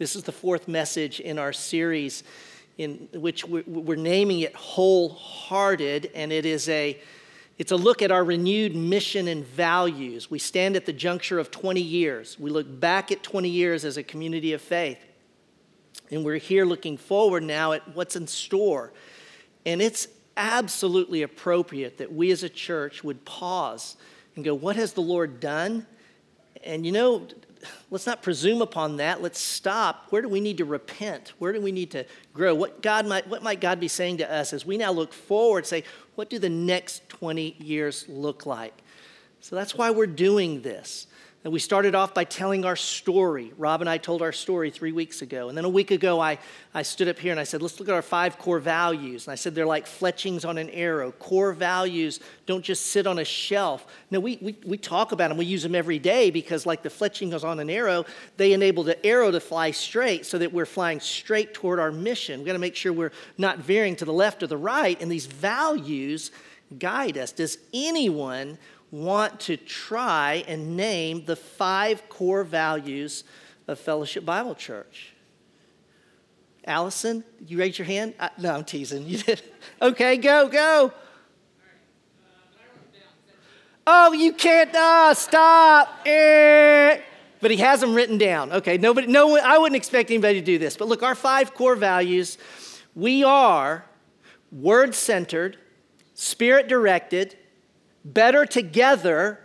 This is the fourth message in our series, in which we're naming it Wholehearted, and it is a it's a look at our renewed mission and values. We stand at the juncture of 20 years. We look back at 20 years as a community of faith. And we're here looking forward now at what's in store. And it's absolutely appropriate that we as a church would pause and go, What has the Lord done? And you know, let's not presume upon that. Let's stop. Where do we need to repent? Where do we need to grow? What God might what might God be saying to us as we now look forward, say, what do the next 20 years look like? So that's why we're doing this. And we started off by telling our story. Rob and I told our story three weeks ago. And then a week ago, I, I stood up here and I said, let's look at our five core values. And I said, they're like fletchings on an arrow. Core values don't just sit on a shelf. No, we, we, we talk about them. We use them every day because, like the fletchings on an arrow, they enable the arrow to fly straight so that we're flying straight toward our mission. We've got to make sure we're not veering to the left or the right. And these values guide us. Does anyone want to try and name the five core values of Fellowship Bible Church. Allison, you raise your hand? I, no, I'm teasing. You did. Okay, go, go. Oh, you can't. Ah, stop. Eh. But he has them written down. Okay, nobody, no I wouldn't expect anybody to do this. But look, our five core values we are word centered, spirit directed, better together,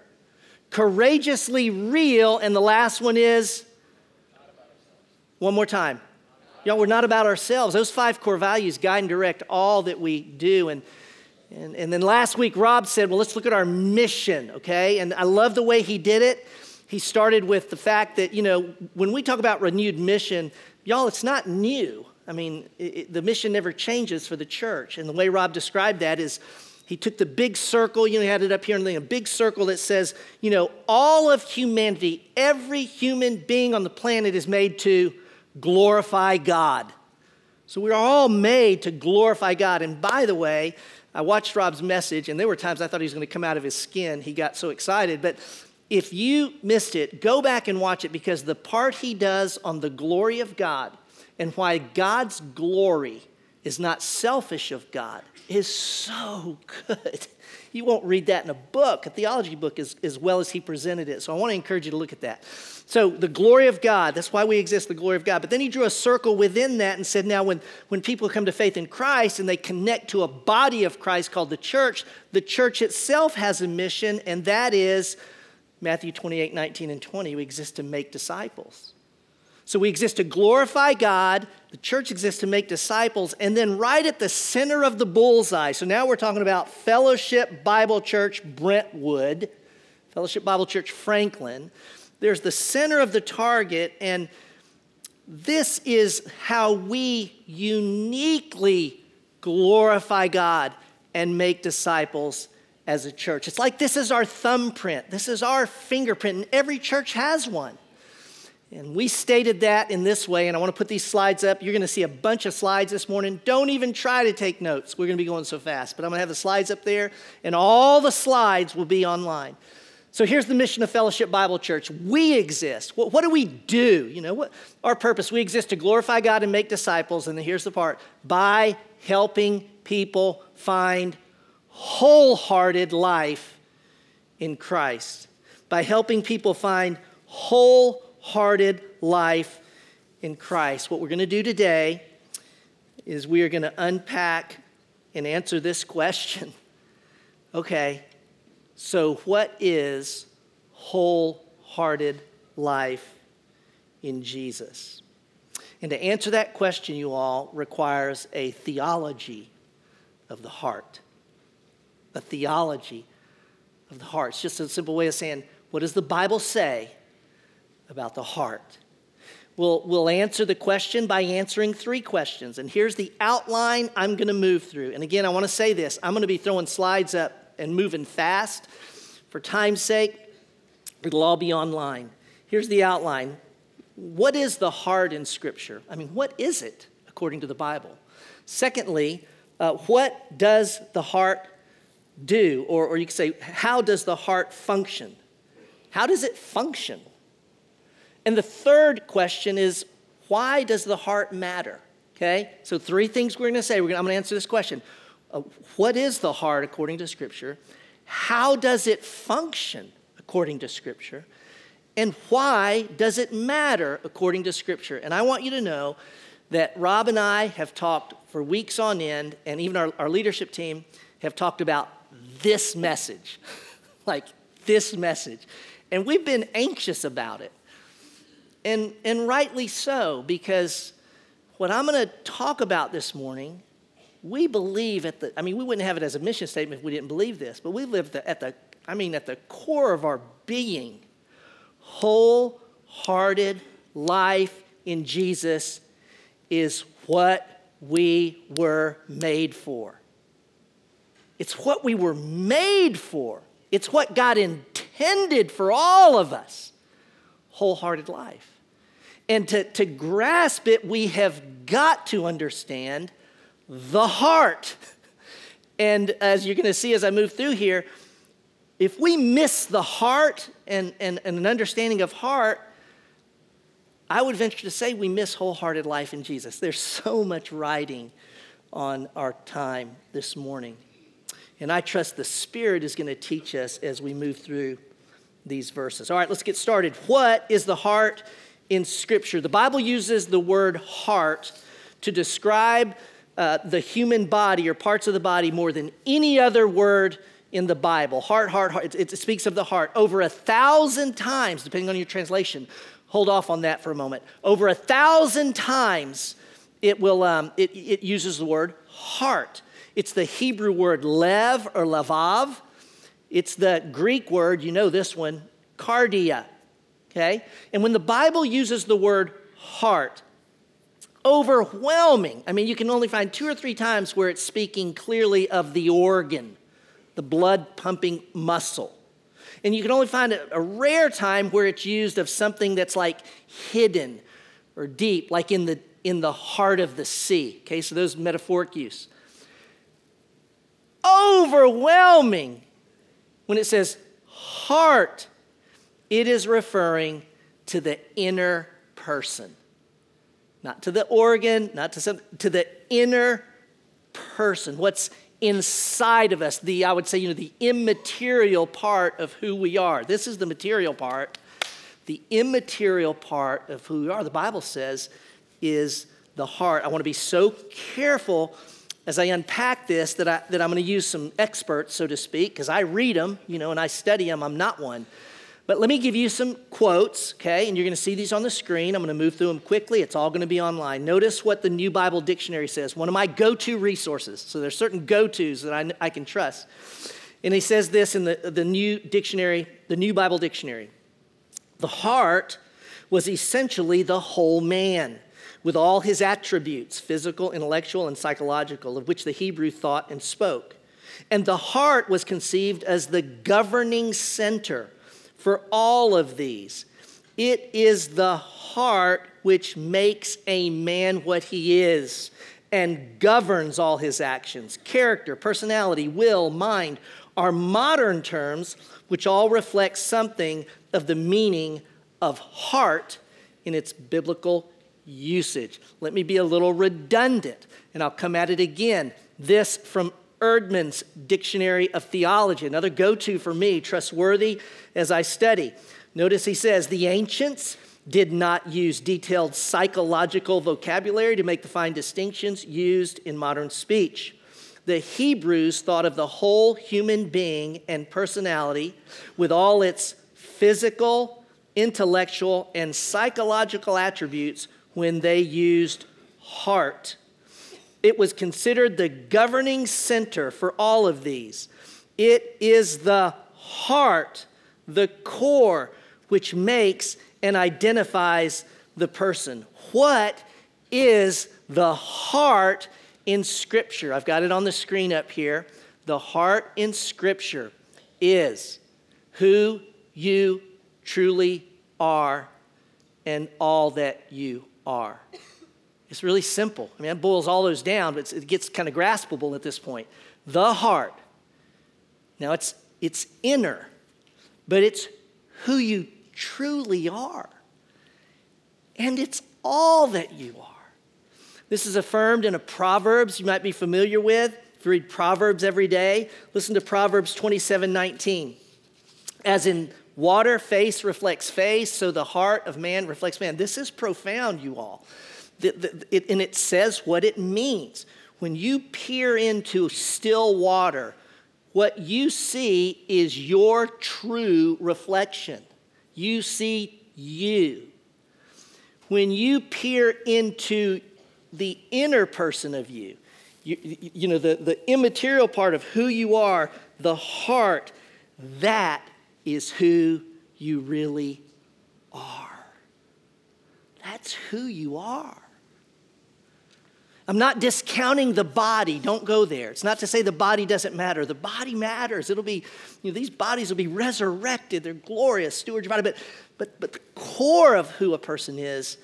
courageously real, and the last one is one more time. Y'all, we're not about ourselves. Those five core values guide and direct all that we do. And, and, and then last week, Rob said, well, let's look at our mission, okay? And I love the way he did it. He started with the fact that, you know, when we talk about renewed mission, y'all, it's not new. I mean, it, the mission never changes for the church. And the way Rob described that is he took the big circle, you know, he had it up here, and a big circle that says, you know, all of humanity, every human being on the planet is made to glorify God. So we're all made to glorify God. And by the way, I watched Rob's message, and there were times I thought he was going to come out of his skin. He got so excited. But if you missed it, go back and watch it because the part he does on the glory of God and why God's glory is not selfish of God is so good. You won't read that in a book, a theology book, as, as well as he presented it. So I want to encourage you to look at that. So, the glory of God, that's why we exist, the glory of God. But then he drew a circle within that and said, now, when, when people come to faith in Christ and they connect to a body of Christ called the church, the church itself has a mission, and that is Matthew 28 19 and 20. We exist to make disciples. So we exist to glorify God, the church exists to make disciples, and then right at the center of the bullseye. So now we're talking about Fellowship Bible Church Brentwood, Fellowship Bible Church Franklin. There's the center of the target, and this is how we uniquely glorify God and make disciples as a church. It's like this is our thumbprint, this is our fingerprint, and every church has one. And we stated that in this way, and I want to put these slides up. You're going to see a bunch of slides this morning. Don't even try to take notes. We're going to be going so fast, but I'm going to have the slides up there, and all the slides will be online. So here's the mission of Fellowship Bible Church. We exist. What, what do we do? You know, what our purpose? We exist to glorify God and make disciples. And here's the part: by helping people find wholehearted life in Christ. By helping people find whole hearted life in Christ. What we're going to do today is we are going to unpack and answer this question. Okay, so what is wholehearted life in Jesus? And to answer that question, you all, requires a theology of the heart. A theology of the heart. It's just a simple way of saying, what does the Bible say about the heart. We'll, we'll answer the question by answering three questions. And here's the outline I'm going to move through. And again, I want to say this I'm going to be throwing slides up and moving fast. For time's sake, it'll all be online. Here's the outline What is the heart in Scripture? I mean, what is it according to the Bible? Secondly, uh, what does the heart do? Or, or you could say, how does the heart function? How does it function? And the third question is Why does the heart matter? Okay, so three things we're going to say. Gonna, I'm going to answer this question. Uh, what is the heart according to Scripture? How does it function according to Scripture? And why does it matter according to Scripture? And I want you to know that Rob and I have talked for weeks on end, and even our, our leadership team have talked about this message like this message. And we've been anxious about it. And, and rightly so, because what I'm going to talk about this morning, we believe at the, I mean, we wouldn't have it as a mission statement if we didn't believe this, but we live the, at the, I mean, at the core of our being, wholehearted life in Jesus is what we were made for. It's what we were made for. It's what God intended for all of us wholehearted life. And to, to grasp it, we have got to understand the heart. And as you're going to see as I move through here, if we miss the heart and, and, and an understanding of heart, I would venture to say we miss wholehearted life in Jesus. There's so much riding on our time this morning. And I trust the Spirit is going to teach us as we move through these verses. All right, let's get started. What is the heart in Scripture? The Bible uses the word heart to describe uh, the human body or parts of the body more than any other word in the Bible. Heart, heart, heart. It, it speaks of the heart over a thousand times, depending on your translation. Hold off on that for a moment. Over a thousand times, it will. Um, it, it uses the word heart. It's the Hebrew word lev or lavav. It's the Greek word, you know this one, cardia. Okay? And when the Bible uses the word heart, overwhelming. I mean, you can only find two or three times where it's speaking clearly of the organ, the blood pumping muscle. And you can only find a, a, rare time where it's used of something that's like hidden or deep, like in the, in the heart of the sea. Okay, so those metaphoric use overwhelming. When it says heart, it is referring to the inner person. Not to the organ, not to some, to the inner person. What's inside of us, the, I would say, you know, the immaterial part of who we are. This is the material part. The immaterial part of who we are, the Bible says, is the heart. I want to be so careful as I unpack this that, I, that I'm going to use some experts, so to speak, because I read them, you know, and I study them. I'm not one. But let me give you some quotes, okay? And you're going to see these on the screen. I'm going to move through them quickly. It's all going to be online. Notice what the New Bible Dictionary says, one of my go to resources. So there's certain go tos that I, I can trust. And he says this in the, the New Dictionary, the New Bible Dictionary The heart was essentially the whole man with all his attributes, physical, intellectual, and psychological, of which the Hebrew thought and spoke. And the heart was conceived as the governing center for all of these. It is the heart which makes a man what he is and governs all his actions. Character, personality, will, mind are modern terms which all reflect something of the meaning of heart in its biblical usage. Let me be a little redundant, and I'll come at it again. This from Eerdmans Dictionary of Theology, another go to for me, trustworthy as I study. Notice he says the ancients did not use detailed psychological vocabulary to make the fine distinctions used in modern speech. The Hebrews thought of the whole human being and personality with all its physical, intellectual, and psychological attributes when they used heart. It was considered the governing center for all of these. It is the heart, the core, which makes and identifies the person. What is the heart in Scripture? I've got it on the screen up here. The heart in Scripture is who you truly are and all that you are. It's really simple. I mean, it boils all those down, but it gets kind of graspable at this point. The heart. Now, it's, it's inner, but it's who you truly are. And it's all that you are. This is affirmed in a Proverbs you might be familiar with. If you read Proverbs every day, listen to Proverbs 27 19. As in water, face reflects face, so the heart of man reflects man. This is profound, you all. The, the, it, and it says what it means. When you peer into still water, what you see is your true reflection. You see you. When you peer into the inner person of you, you, you know, the, the immaterial part of who you are, the heart, that is who you really are. That's who you are. I'm not discounting the body. Don't go there. It's not to say the body doesn't matter. The body matters. It'll be, you know, these bodies will be resurrected. They're glorious stewards of body. But, but, but the core of who a person is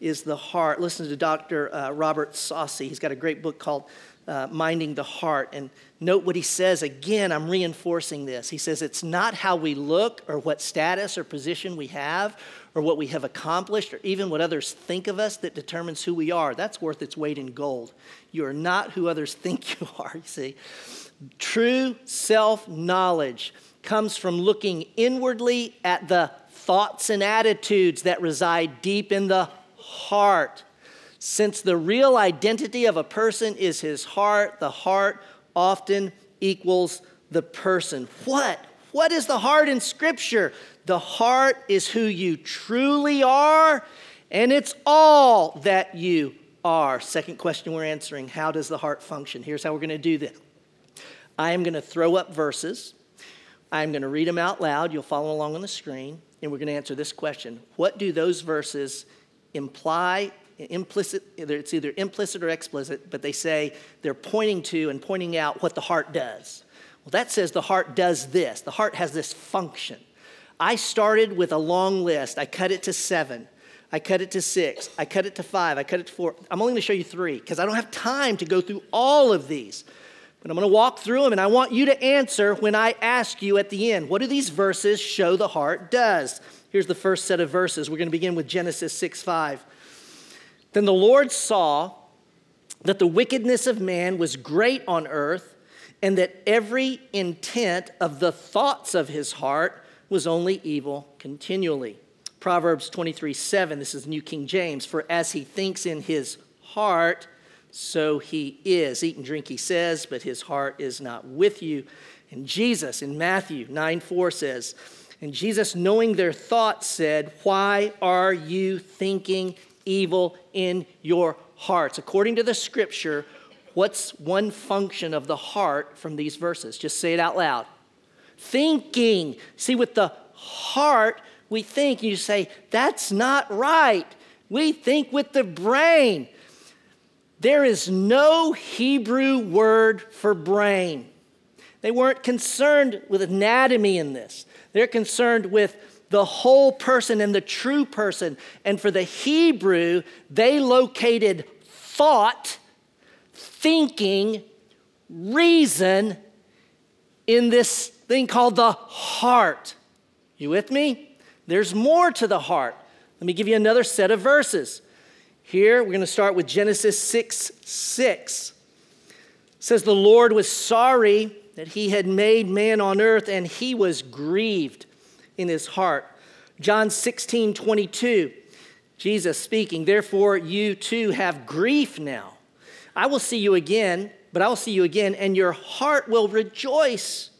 is the heart. Listen to Dr. Uh, Robert Saucy. He's got a great book called uh, Minding the Heart. And note what he says. Again, I'm reinforcing this. He says, It's not how we look or what status or position we have or what we have accomplished or even what others think of us that determines who we are. That's worth its weight in gold. You are not who others think you are, you see. True self knowledge comes from looking inwardly at the thoughts and attitudes that reside deep in the heart. Since the real identity of a person is his heart, the heart often equals the person. What? What is the heart in Scripture? The heart is who you truly are, and it's all that you are. Second question we're answering How does the heart function? Here's how we're going to do this I am going to throw up verses, I'm going to read them out loud. You'll follow along on the screen, and we're going to answer this question What do those verses imply? Implicit, it's either implicit or explicit, but they say they're pointing to and pointing out what the heart does. Well, that says the heart does this. The heart has this function. I started with a long list. I cut it to seven. I cut it to six. I cut it to five. I cut it to four. I'm only going to show you three because I don't have time to go through all of these. But I'm going to walk through them and I want you to answer when I ask you at the end what do these verses show the heart does? Here's the first set of verses. We're going to begin with Genesis 6 5. Then the Lord saw that the wickedness of man was great on earth, and that every intent of the thoughts of his heart was only evil continually. Proverbs 23 7, this is New King James, for as he thinks in his heart, so he is. Eat and drink, he says, but his heart is not with you. And Jesus in Matthew 9 4 says, And Jesus, knowing their thoughts, said, Why are you thinking evil in your hearts? According to the scripture, what's one function of the heart from these verses? Just say it out loud thinking. See, with the heart, we think, you say, that's not right. We think with the brain. There is no Hebrew word for brain. They weren't concerned with anatomy in this, they're concerned with the whole person and the true person. And for the Hebrew, they located thought, thinking, reason in this thing called the heart. You with me? There's more to the heart. Let me give you another set of verses. Here, we're going to start with Genesis 6 6. It says, The Lord was sorry that he had made man on earth, and he was grieved in his heart. John 16 22, Jesus speaking, Therefore, you too have grief now. I will see you again, but I will see you again, and your heart will rejoice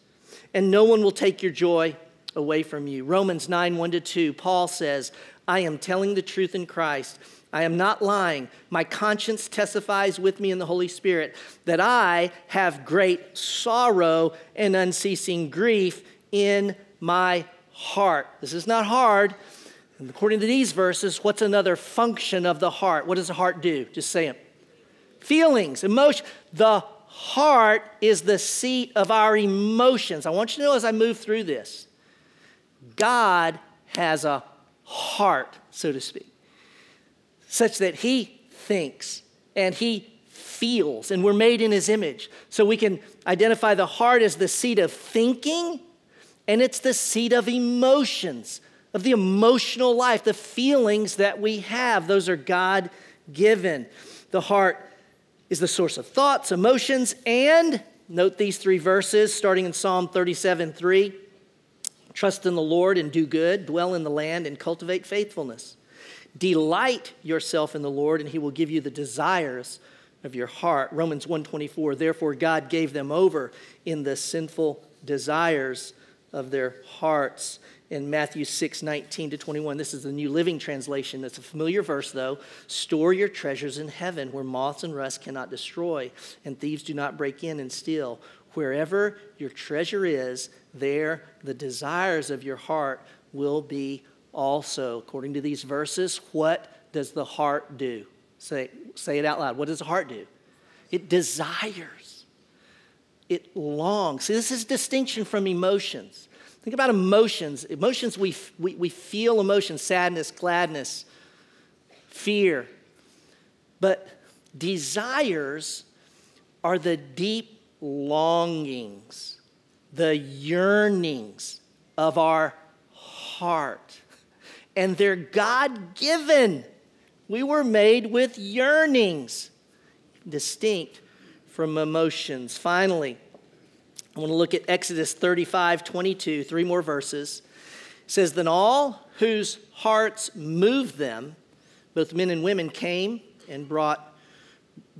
and no one will take your joy away from you. Romans 9 1 to 2, Paul says, I am telling the truth in Christ. I am not lying. My conscience testifies with me in the Holy Spirit that I have great sorrow and unceasing grief in my heart. This is not hard. And according to these verses, what's another function of the heart? What does the heart do? Just say it. Feelings, emotion. The heart is the seat of our emotions. I want you to know as I move through this, God has a heart, so to speak, such that He thinks and He feels, and we're made in His image. So we can identify the heart as the seat of thinking and it's the seat of emotions. of the emotional life, the feelings that we have. Those are God given. The heart is the source of thoughts, emotions, and note these three verses starting in Psalm 37 3. Trust in the Lord and do good, dwell in the land and cultivate faithfulness. Delight yourself in the Lord, and he will give you the desires of your heart. Romans 124, therefore God gave them over in the sinful desires of their hearts. In Matthew 6, 19 to 21, this is the New Living Translation. That's a familiar verse, though. Store your treasures in heaven where moths and rust cannot destroy, and thieves do not break in and steal. Wherever your treasure is, there the desires of your heart will be also. According to these verses, what does the heart do? Say, say it out loud. What does the heart do? It desires, it longs. See, this is distinction from emotions. Think about emotions. Emotions, we, we, we feel emotions sadness, gladness, fear. But desires are the deep longings, the yearnings of our heart. And they're God given. We were made with yearnings, distinct from emotions. Finally, I want to look at Exodus 35 22, three more verses. It says, Then all whose hearts moved them, both men and women, came and brought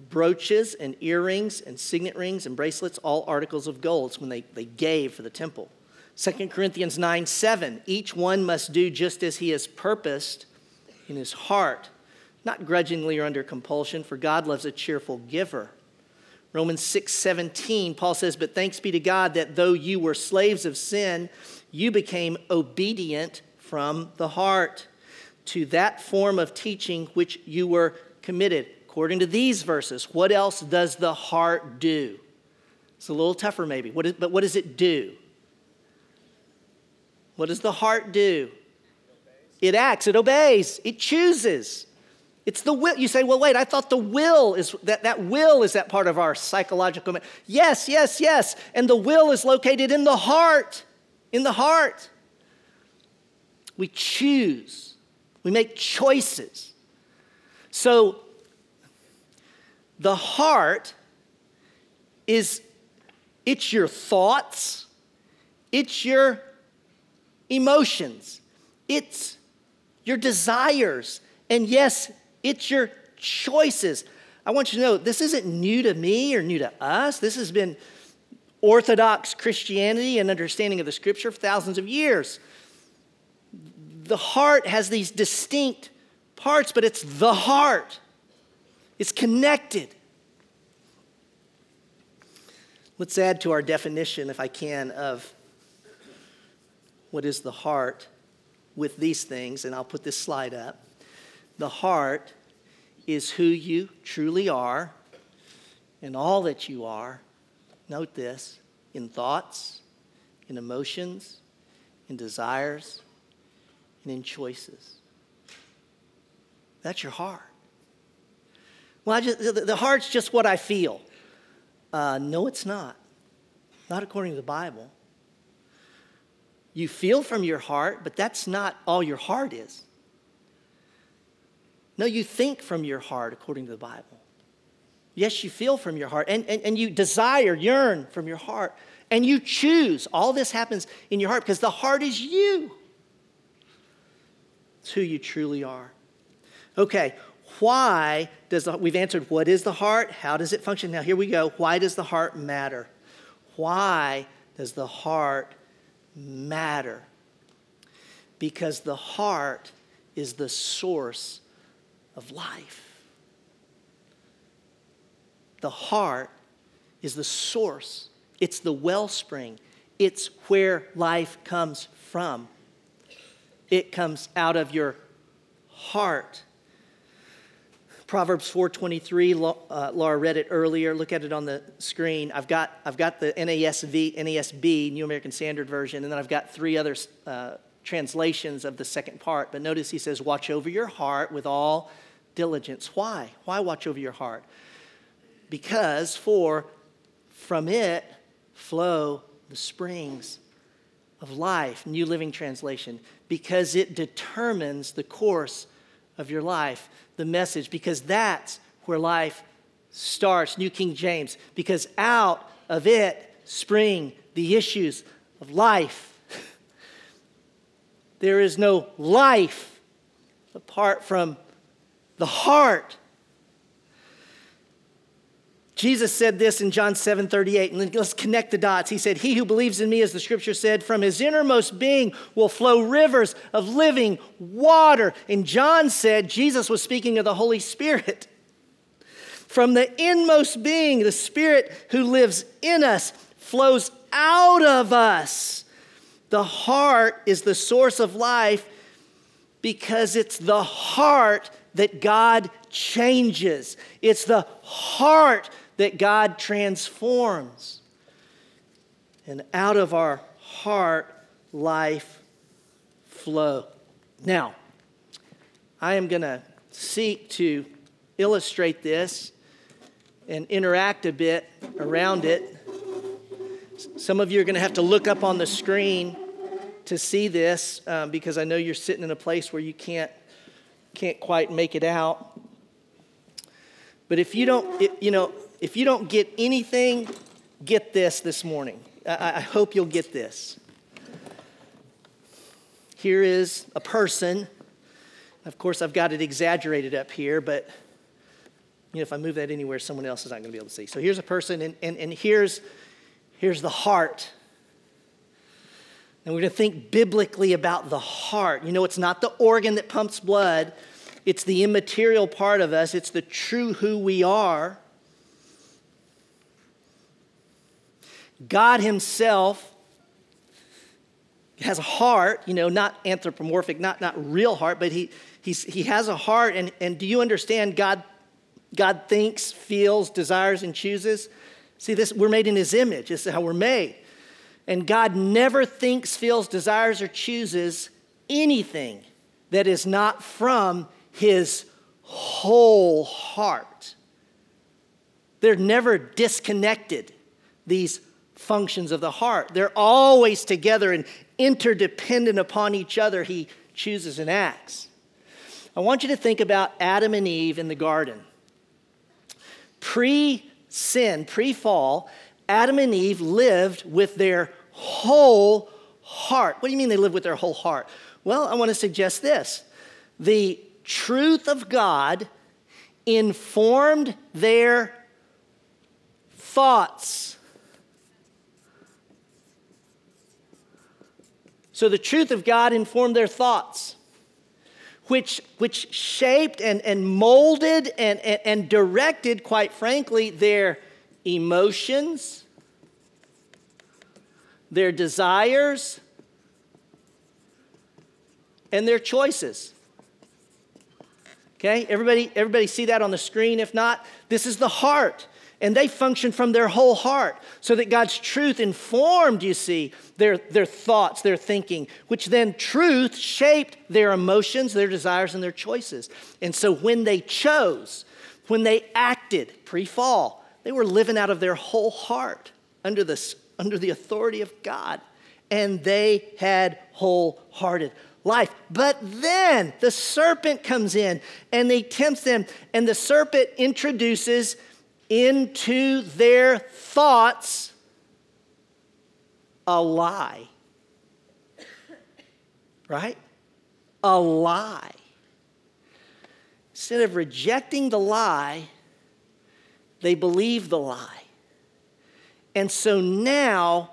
brooches and earrings and signet rings and bracelets, all articles of gold. When they, they gave for the temple. 2 Corinthians 9 7, each one must do just as he has purposed in his heart, not grudgingly or under compulsion, for God loves a cheerful giver. Romans 6 17, Paul says, But thanks be to God that though you were slaves of sin, you became obedient from the heart to that form of teaching which you were committed. According to these verses, what else does the heart do? It's a little tougher, maybe, what is, but what does it do? What does the heart do? It acts, it obeys, it chooses. It's the will. You say, well, wait, I thought the will is that, that will is that part of our psychological. Yes, yes, yes. And the will is located in the heart. In the heart. We choose, we make choices. So the heart is it's your thoughts, it's your emotions, it's your desires. And yes, it's your choices. I want you to know this isn't new to me or new to us. This has been Orthodox Christianity and understanding of the scripture for thousands of years. The heart has these distinct parts, but it's the heart, it's connected. Let's add to our definition, if I can, of what is the heart with these things, and I'll put this slide up. The heart is who you truly are and all that you are. Note this in thoughts, in emotions, in desires, and in choices. That's your heart. Well, just, the, the heart's just what I feel. Uh, no, it's not. Not according to the Bible. You feel from your heart, but that's not all your heart is. No, you think from your heart according to the Bible. Yes, you feel from your heart, and, and, and you desire, yearn from your heart, and you choose. All this happens in your heart because the heart is you. It's who you truly are. Okay, why does the, we've answered what is the heart? How does it function? Now, here we go. Why does the heart matter? Why does the heart matter? Because the heart is the source of life. The heart is the source, it's the wellspring, it's where life comes from. It comes out of your heart. Proverbs 4:23. Uh, Laura read it earlier. Look at it on the screen. I've got I've got the NASV, NASB, New American Standard Version, and then I've got three other uh, translations of the second part. But notice he says, "Watch over your heart with all diligence. Why? Why watch over your heart? Because for from it flow the springs of life, New Living Translation, because it determines the course of your life, the message, because that's where life starts. New King James, because out of it spring the issues of life. There is no life apart from the heart Jesus said this in John 7 38, and let's connect the dots. He said, He who believes in me, as the scripture said, from his innermost being will flow rivers of living water. And John said, Jesus was speaking of the Holy Spirit. From the inmost being, the Spirit who lives in us flows out of us. The heart is the source of life because it's the heart that God changes. It's the heart that God transforms. And out of our heart, life flow. Now, I am going to seek to illustrate this and interact a bit around it. Some of you are going to have to look up on the screen to see this um, because I know you're sitting in a place where you can't, can't quite make it out. But if you don't, you know, if you don't get anything, get this this morning. I, I hope you'll get this. Here is a person. Of course, I've got it exaggerated up here, but you know, if I move that anywhere, someone else is not going to be able to see. So here's a person, and, and, and here's, here's the heart. And we're going to think biblically about the heart. You know, it's not the organ that pumps blood, it's the immaterial part of us, it's the true who we are. God Himself has a heart, you know, not anthropomorphic, not, not real heart, but he, he's, he has a heart. And, and do you understand God, God thinks, feels, desires, and chooses? See, this, we're made in His image. This is how we're made. And God never thinks, feels, desires, or chooses anything that is not from His whole heart. They're never disconnected, these functions of the heart. They're always together and interdependent upon each other. He chooses and acts. I want you to think about Adam and Eve in the garden. Pre sin, pre fall, Adam and Eve lived with their whole heart. What do you mean they lived with their whole heart? Well, I want to suggest this the truth of God informed their thoughts. So the truth of God informed their thoughts, which, which shaped and, and molded and, and, and directed, quite frankly, their emotions, their desires, and their choices. Okay, everybody, everybody see that on the screen? If not, this is the heart and they functioned from their whole heart so that God's truth informed, you see, their, their thoughts, their thinking, which then truth shaped their emotions, their desires, and their choices. And so when they chose, when they acted pre fall, they were living out of their whole heart under the, under the authority of God. And they had wholehearted life. But then the serpent comes in and they tempts them, and the serpent introduces into their thoughts a lie. Right? A lie. Instead of rejecting the lie, they believe the lie. And so now,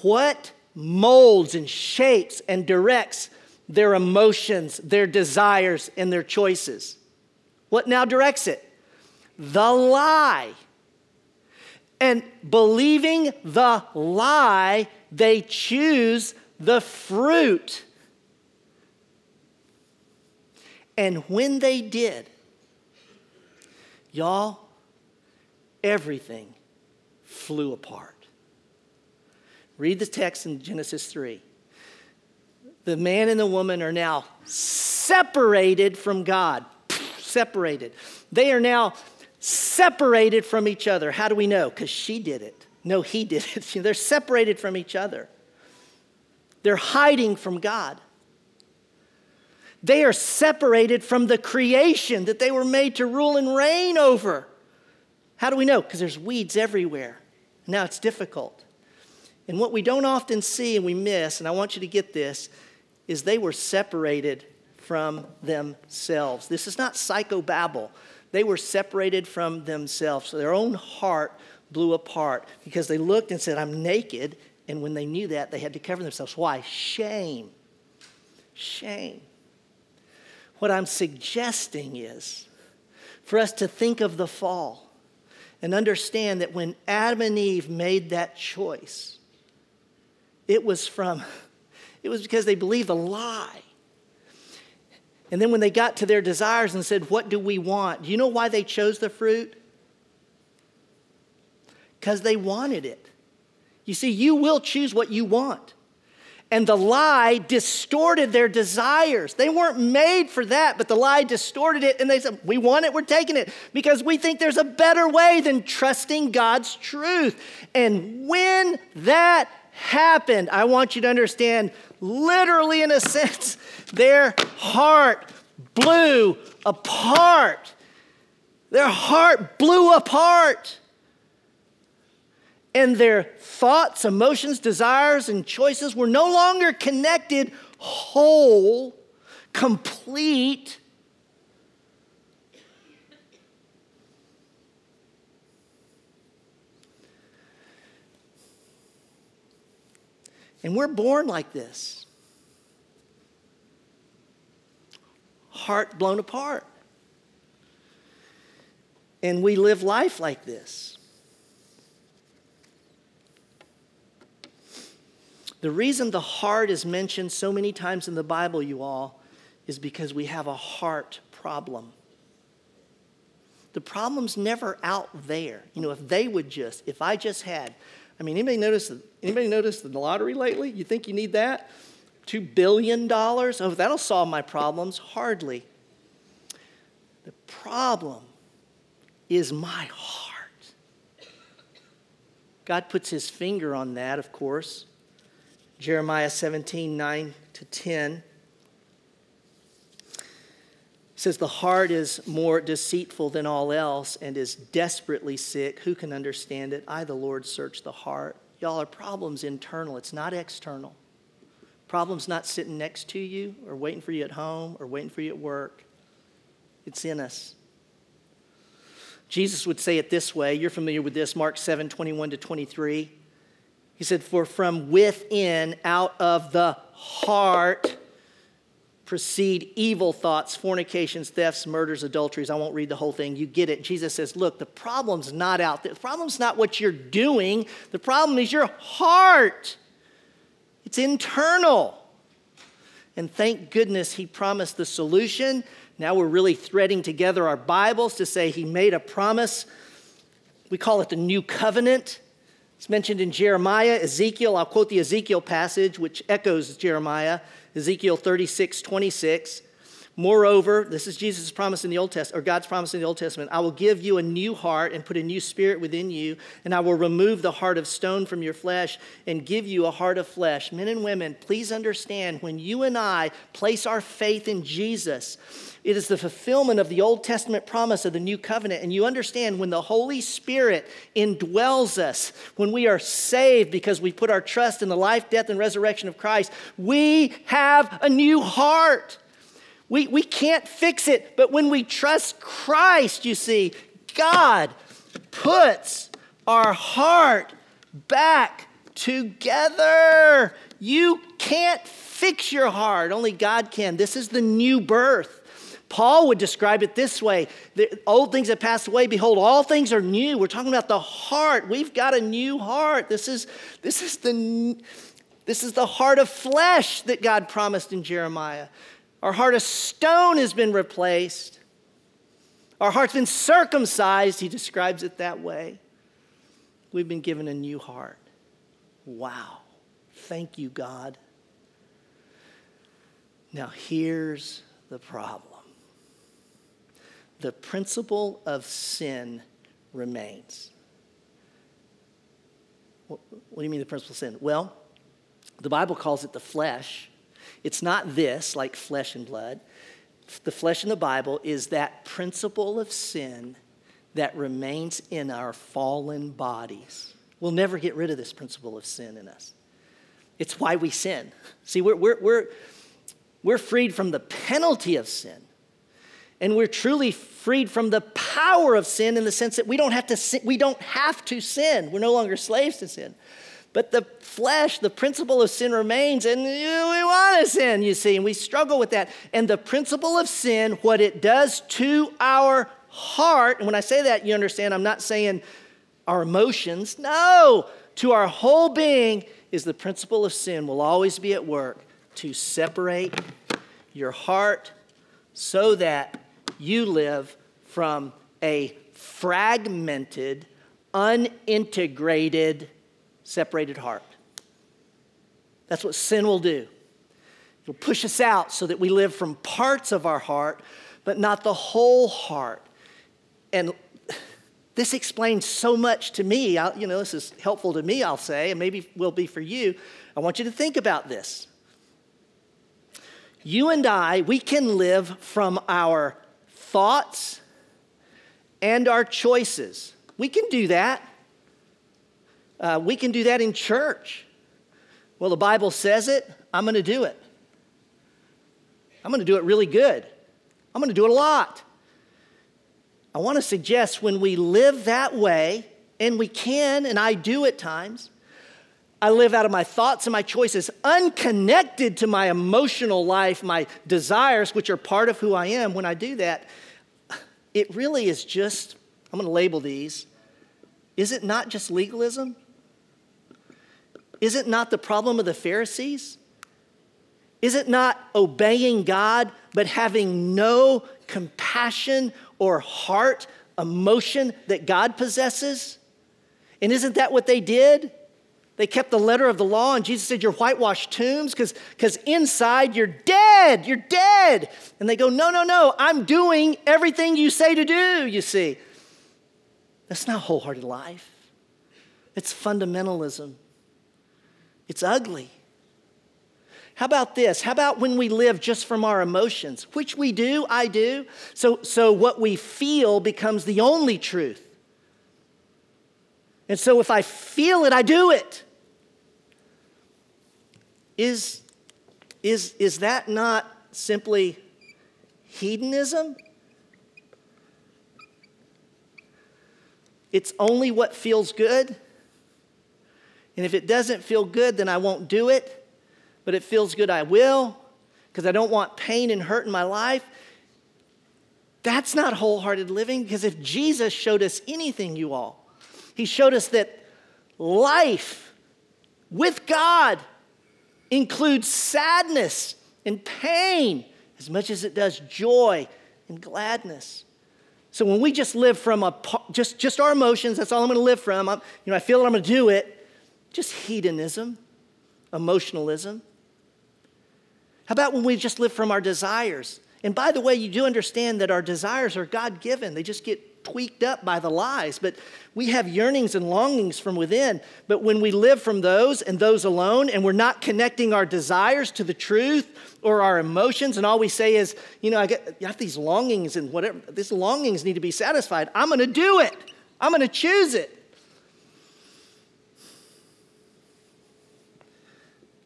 what molds and shapes and directs their emotions, their desires, and their choices? What now directs it? The lie. And believing the lie, they choose the fruit. And when they did, y'all, everything flew apart. Read the text in Genesis 3. The man and the woman are now separated from God. Separated. They are now separated from each other. How do we know? Because she did it. No, he did it. They're separated from each other. They're hiding from God. They are separated from the creation that they were made to rule and reign over. How do we know? Because there's weeds everywhere. Now it's difficult. And what we don't often see and we miss, and I want you to get this, is they were separated from themselves. This is not psychobabble. They were separated from themselves. So their own heart blew apart because they looked and said, I'm naked. And when they knew that, they had to cover themselves. Why? Shame. Shame. What I'm suggesting is for us to think of the fall and understand that when Adam and Eve made that choice, it was from, it was because they believed a lie. And then when they got to their desires and said, What do we want? Do you know why they chose the fruit? Because they wanted it. You see, you will choose what you want. And the lie distorted their desires. They weren't made for that, but the lie distorted it. And they said, We want it, we're taking it because we think there's a better way than trusting God's truth. And when that happened, I want you to understand, literally, in a sense, their heart blew apart. Their heart blew apart and their thoughts, emotions, desires, and choices were no longer connected, whole, complete. And we're born like this heart blown apart. And we live life like this. The reason the heart is mentioned so many times in the Bible, you all, is because we have a heart problem. The problem's never out there. You know, if they would just, if I just had, I mean, anybody notice, anybody notice the lottery lately? You think you need that? Two billion dollars? Oh, that'll solve my problems? Hardly. The problem is my heart. God puts his finger on that, of course. Jeremiah 17, 9 to 10 says, The heart is more deceitful than all else and is desperately sick. Who can understand it? I, the Lord, search the heart. Y'all, our problem's internal, it's not external. Problem's not sitting next to you or waiting for you at home or waiting for you at work. It's in us. Jesus would say it this way. You're familiar with this, Mark 7, 21 to 23. He said, For from within, out of the heart, proceed evil thoughts, fornications, thefts, murders, adulteries. I won't read the whole thing. You get it. Jesus says, Look, the problem's not out there. The problem's not what you're doing, the problem is your heart. It's internal. And thank goodness he promised the solution. Now we're really threading together our Bibles to say he made a promise. We call it the new covenant. It's mentioned in Jeremiah, Ezekiel. I'll quote the Ezekiel passage, which echoes Jeremiah, Ezekiel 36, 26. Moreover, this is Jesus' promise in the Old Testament, or God's promise in the Old Testament I will give you a new heart and put a new spirit within you, and I will remove the heart of stone from your flesh and give you a heart of flesh. Men and women, please understand when you and I place our faith in Jesus, it is the fulfillment of the Old Testament promise of the new covenant. And you understand when the Holy Spirit indwells us, when we are saved because we put our trust in the life, death, and resurrection of Christ, we have a new heart. We, we can't fix it, but when we trust Christ, you see, God puts our heart back together. You can't fix your heart, only God can. This is the new birth. Paul would describe it this way the old things have passed away. Behold, all things are new. We're talking about the heart. We've got a new heart. This is, this is, the, this is the heart of flesh that God promised in Jeremiah. Our heart of stone has been replaced. Our heart's been circumcised. He describes it that way. We've been given a new heart. Wow. Thank you, God. Now, here's the problem the principle of sin remains. What, do you mean the principle of sin? Well, The Bible calls it the flesh. It's not this, like flesh and blood. The flesh in the Bible is that principle of sin that remains in our fallen bodies. We'll never get rid of this principle of sin in us. It's why we sin. See, we're, we're, we're, we're freed from the penalty of sin. And we're truly freed from the power of sin in the sense that we don't have to sin, we don't have to sin. We're no longer slaves to sin. But the flesh, the principle of sin remains, and we want to sin, you see, and we struggle with that. And the principle of sin, what it does to our heart, and when I say that, you understand, I'm not saying our emotions. No, to our whole being is the principle of sin will always be at work to separate your heart so that you live from a fragmented, unintegrated, separated heart. That's what sin will do. It'll push us out so that we live from parts of our heart, but not the whole heart. And this explains so much to me. I, you know, this is helpful to me, I'll say, and maybe will be for you. I want you to think about this. You and I, we can live from our thoughts and our choices. We can do that. Uh, we can do that in church. Well, the Bible says it, I'm going to do it. I'm going to do it really good. I'm going to do it a lot. I want to suggest when we live that way, and we can, and I do at times, I live out of my thoughts and my choices, unconnected to my emotional life, my desires, which are part of who I am. When I do that, it really is just, I'm going to label these. Is it not just legalism? Is it not the problem of the Pharisees? Is it not obeying God but having no compassion or heart, emotion that God possesses? And isn't that what they did? They kept the letter of the law, and Jesus said, You're whitewashed tombs because inside you're dead. You're dead. And they go, No, no, no. I'm doing everything you say to do, you see. That's not wholehearted life, it's fundamentalism. It's ugly. How about this? How about when we live just from our emotions, which we do, I do? So, so what we feel becomes the only truth. And so if I feel it, I do it. Is, is, is that not simply hedonism? It's only what feels good. And if it doesn't feel good, then I won't do it. But it feels good, I will, because I don't want pain and hurt in my life. That's not wholehearted living, because if Jesus showed us anything, you all, he showed us that life with God includes sadness and pain as much as it does joy and gladness. So when we just live from a just just our emotions, that's all I'm going to live from. I'm, you know, I feel that I'm going to do it. Just hedonism, emotionalism. How about when we just live from our desires? And by the way, you do understand that our desires are God given. They just get tweaked up by the lies, but we have yearnings and longings from within. But when we live from those and those alone, and we're not connecting our desires to the truth or our emotions, and all we say is, you know, I, have these longings and whatever, these longings need to be satisfied. I'm going to do it, I'm going to choose it.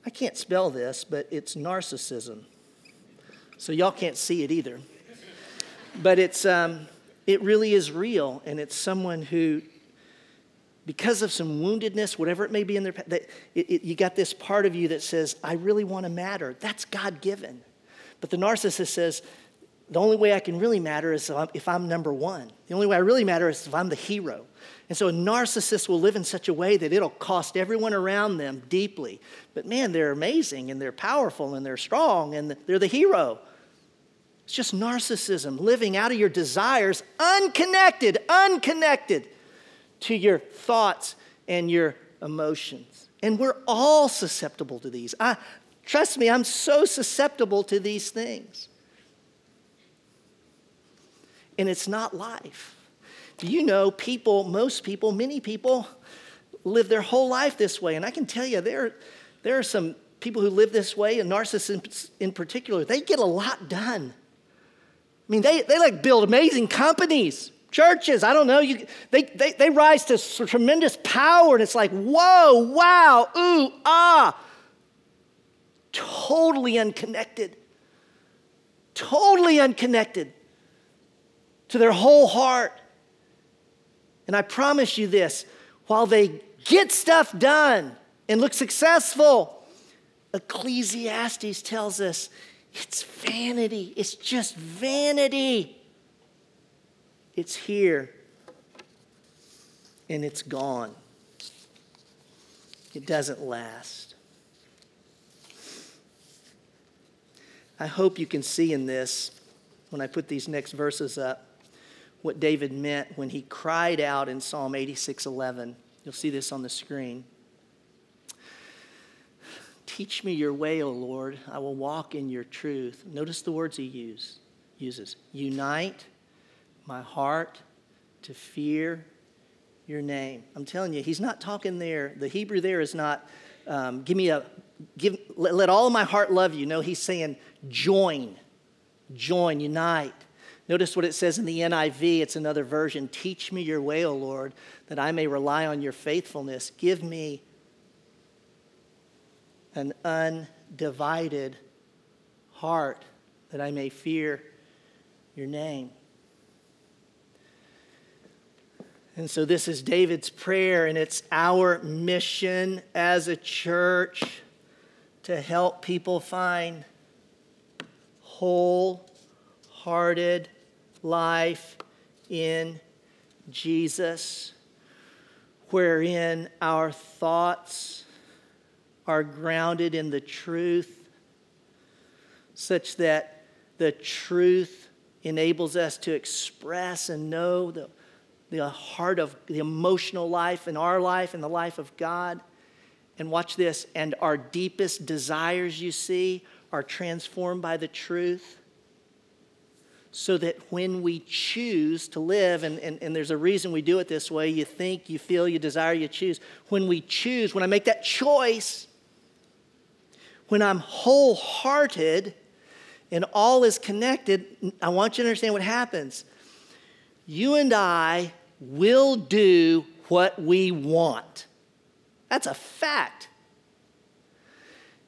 I can't spell this, but it's narcissism. So y'all can't see it either. But it's, um, it really is real, and it's someone who, because of some woundedness, whatever it may be in their, it, you got this part of you that says, "I really want to matter." That's God given, but the narcissist says, "The only way I can really matter is if I'm, if I'm number one. The only way I really matter is if I'm the hero." And so a narcissist will live in such a way that it'll cost everyone around them deeply. But man, they're amazing and they're powerful and they're strong and they're the hero. It's just narcissism, living out of your desires, unconnected, unconnected to your thoughts and your emotions. And we're all susceptible to these. I, trust me, I'm so susceptible to these things. And it's not life. Do you know people, most people, many people live their whole life this way? And I can tell you, there, there are some people who live this way, and narcissists in particular, they get a lot done. I mean, they, they like build amazing companies, churches, I don't know. You, they, they, they rise to tremendous power, and it's like, whoa, wow, ooh, ah. Totally unconnected. Totally unconnected to their whole heart. And I promise you this while they get stuff done and look successful, Ecclesiastes tells us it's vanity. It's just vanity. It's here and it's gone. It doesn't last. I hope you can see in this, when I put these next verses up, what David meant when he cried out in Psalm 86:11. You'll see this on the screen. Teach me your way, O Lord. I will walk in your truth. Notice the words he use, uses. Unite my heart to fear your name. I'm telling you, he's not talking there. The Hebrew there is not, um, give me a, give, let, let all my heart love you. No, he's saying join, join, unite. Notice what it says in the NIV. It's another version. Teach me your way, O Lord, that I may rely on your faithfulness. Give me an undivided heart that I may fear your name. And so, this is David's prayer, and it's our mission as a church to help people find wholehearted life in Jesus, wherein our thoughts are grounded in the truth, such that the truth enables us to express and know the, the heart of the emotional life in our life and the life of God. And watch this, and our deepest desires, you see, are transformed by the truth so that when we choose to live, and, and, and there's a reason we do it this way you think, you feel, you desire, you choose. When we choose, when I make that choice, when I'm wholehearted and all is connected, I want you to understand what happens. You and I will do what we want. That's a fact.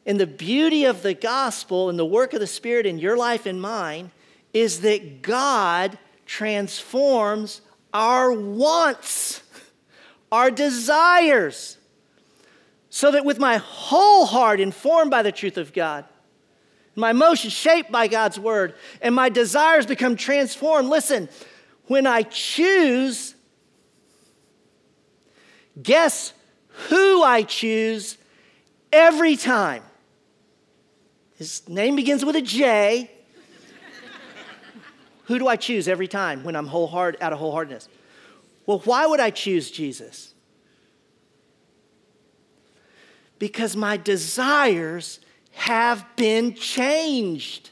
And the beauty of the gospel and the work of the Spirit in your life and mine is that God transforms our wants, our desires, so that with my whole heart informed by the truth of God, my emotions shaped by God's word, and my desires become transformed. Listen, when I choose, guess who I choose every time? His name begins with a J. Who do I choose every time when I'm wholeheart, out of wholeheartedness? Well, why would I choose Jesus? Because my desires have been changed.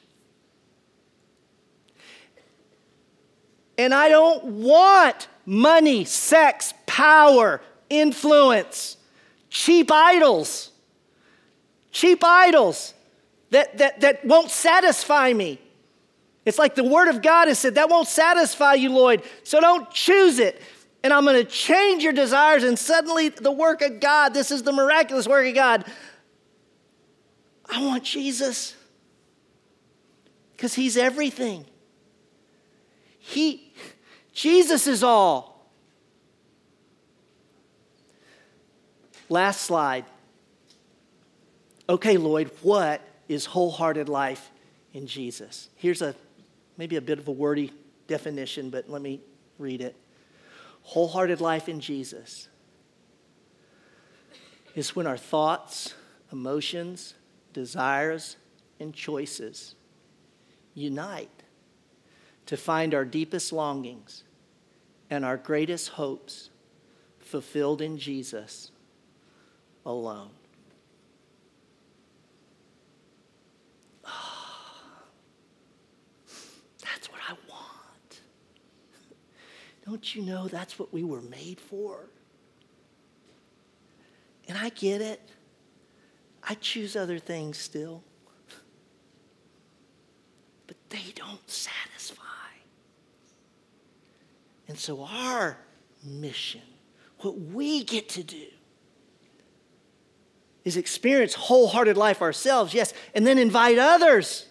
And I don't want money, sex, power, influence, cheap idols. Cheap idols that, that, that won't satisfy me. It's like the Word of God has said, that won't satisfy you, Lloyd, so don't choose it. And I'm going to change your desires, and suddenly the work of God, this is the miraculous work of God. I want Jesus because He's everything. He, Jesus is all. Last slide. Okay, Lloyd, what is wholehearted life in Jesus? Here's a maybe a bit of a wordy definition, but let me read it. Wholehearted life in Jesus is when our thoughts, emotions, desires, and choices unite to find our deepest longings and our greatest hopes fulfilled in Jesus alone. Don't you know that's what we were made for? And I get it. I choose other things still, but they don't satisfy. And so, our mission, what we get to do, is experience wholehearted life ourselves, yes, and then invite others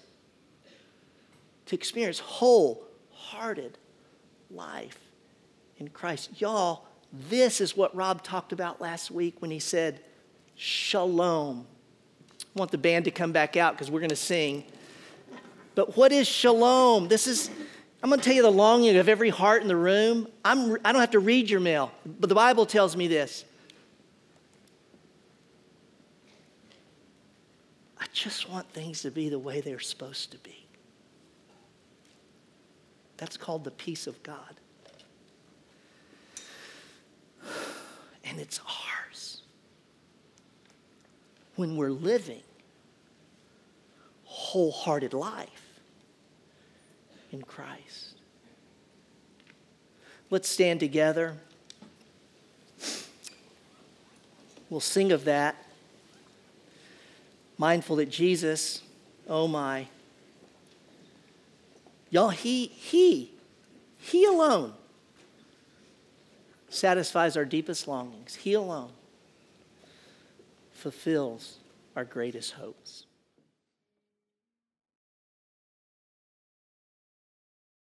to experience wholehearted life in Christ. Y'all, this is what Rob talked about last week when he said, Shalom. I want the band to come back out because we're going to sing. But what is shalom? This is, I'm going to tell you the longing of every heart in the room. I'm, I don't have to read your mail, but the Bible tells me this. I just want things to be the way they're supposed to be. That's called the peace of God. And it's ours when we're living wholehearted life in Christ. Let's stand together. We'll sing of that, mindful that Jesus, oh my, y'all, he, he, he alone satisfies our deepest longings. He alone fulfills our greatest hopes.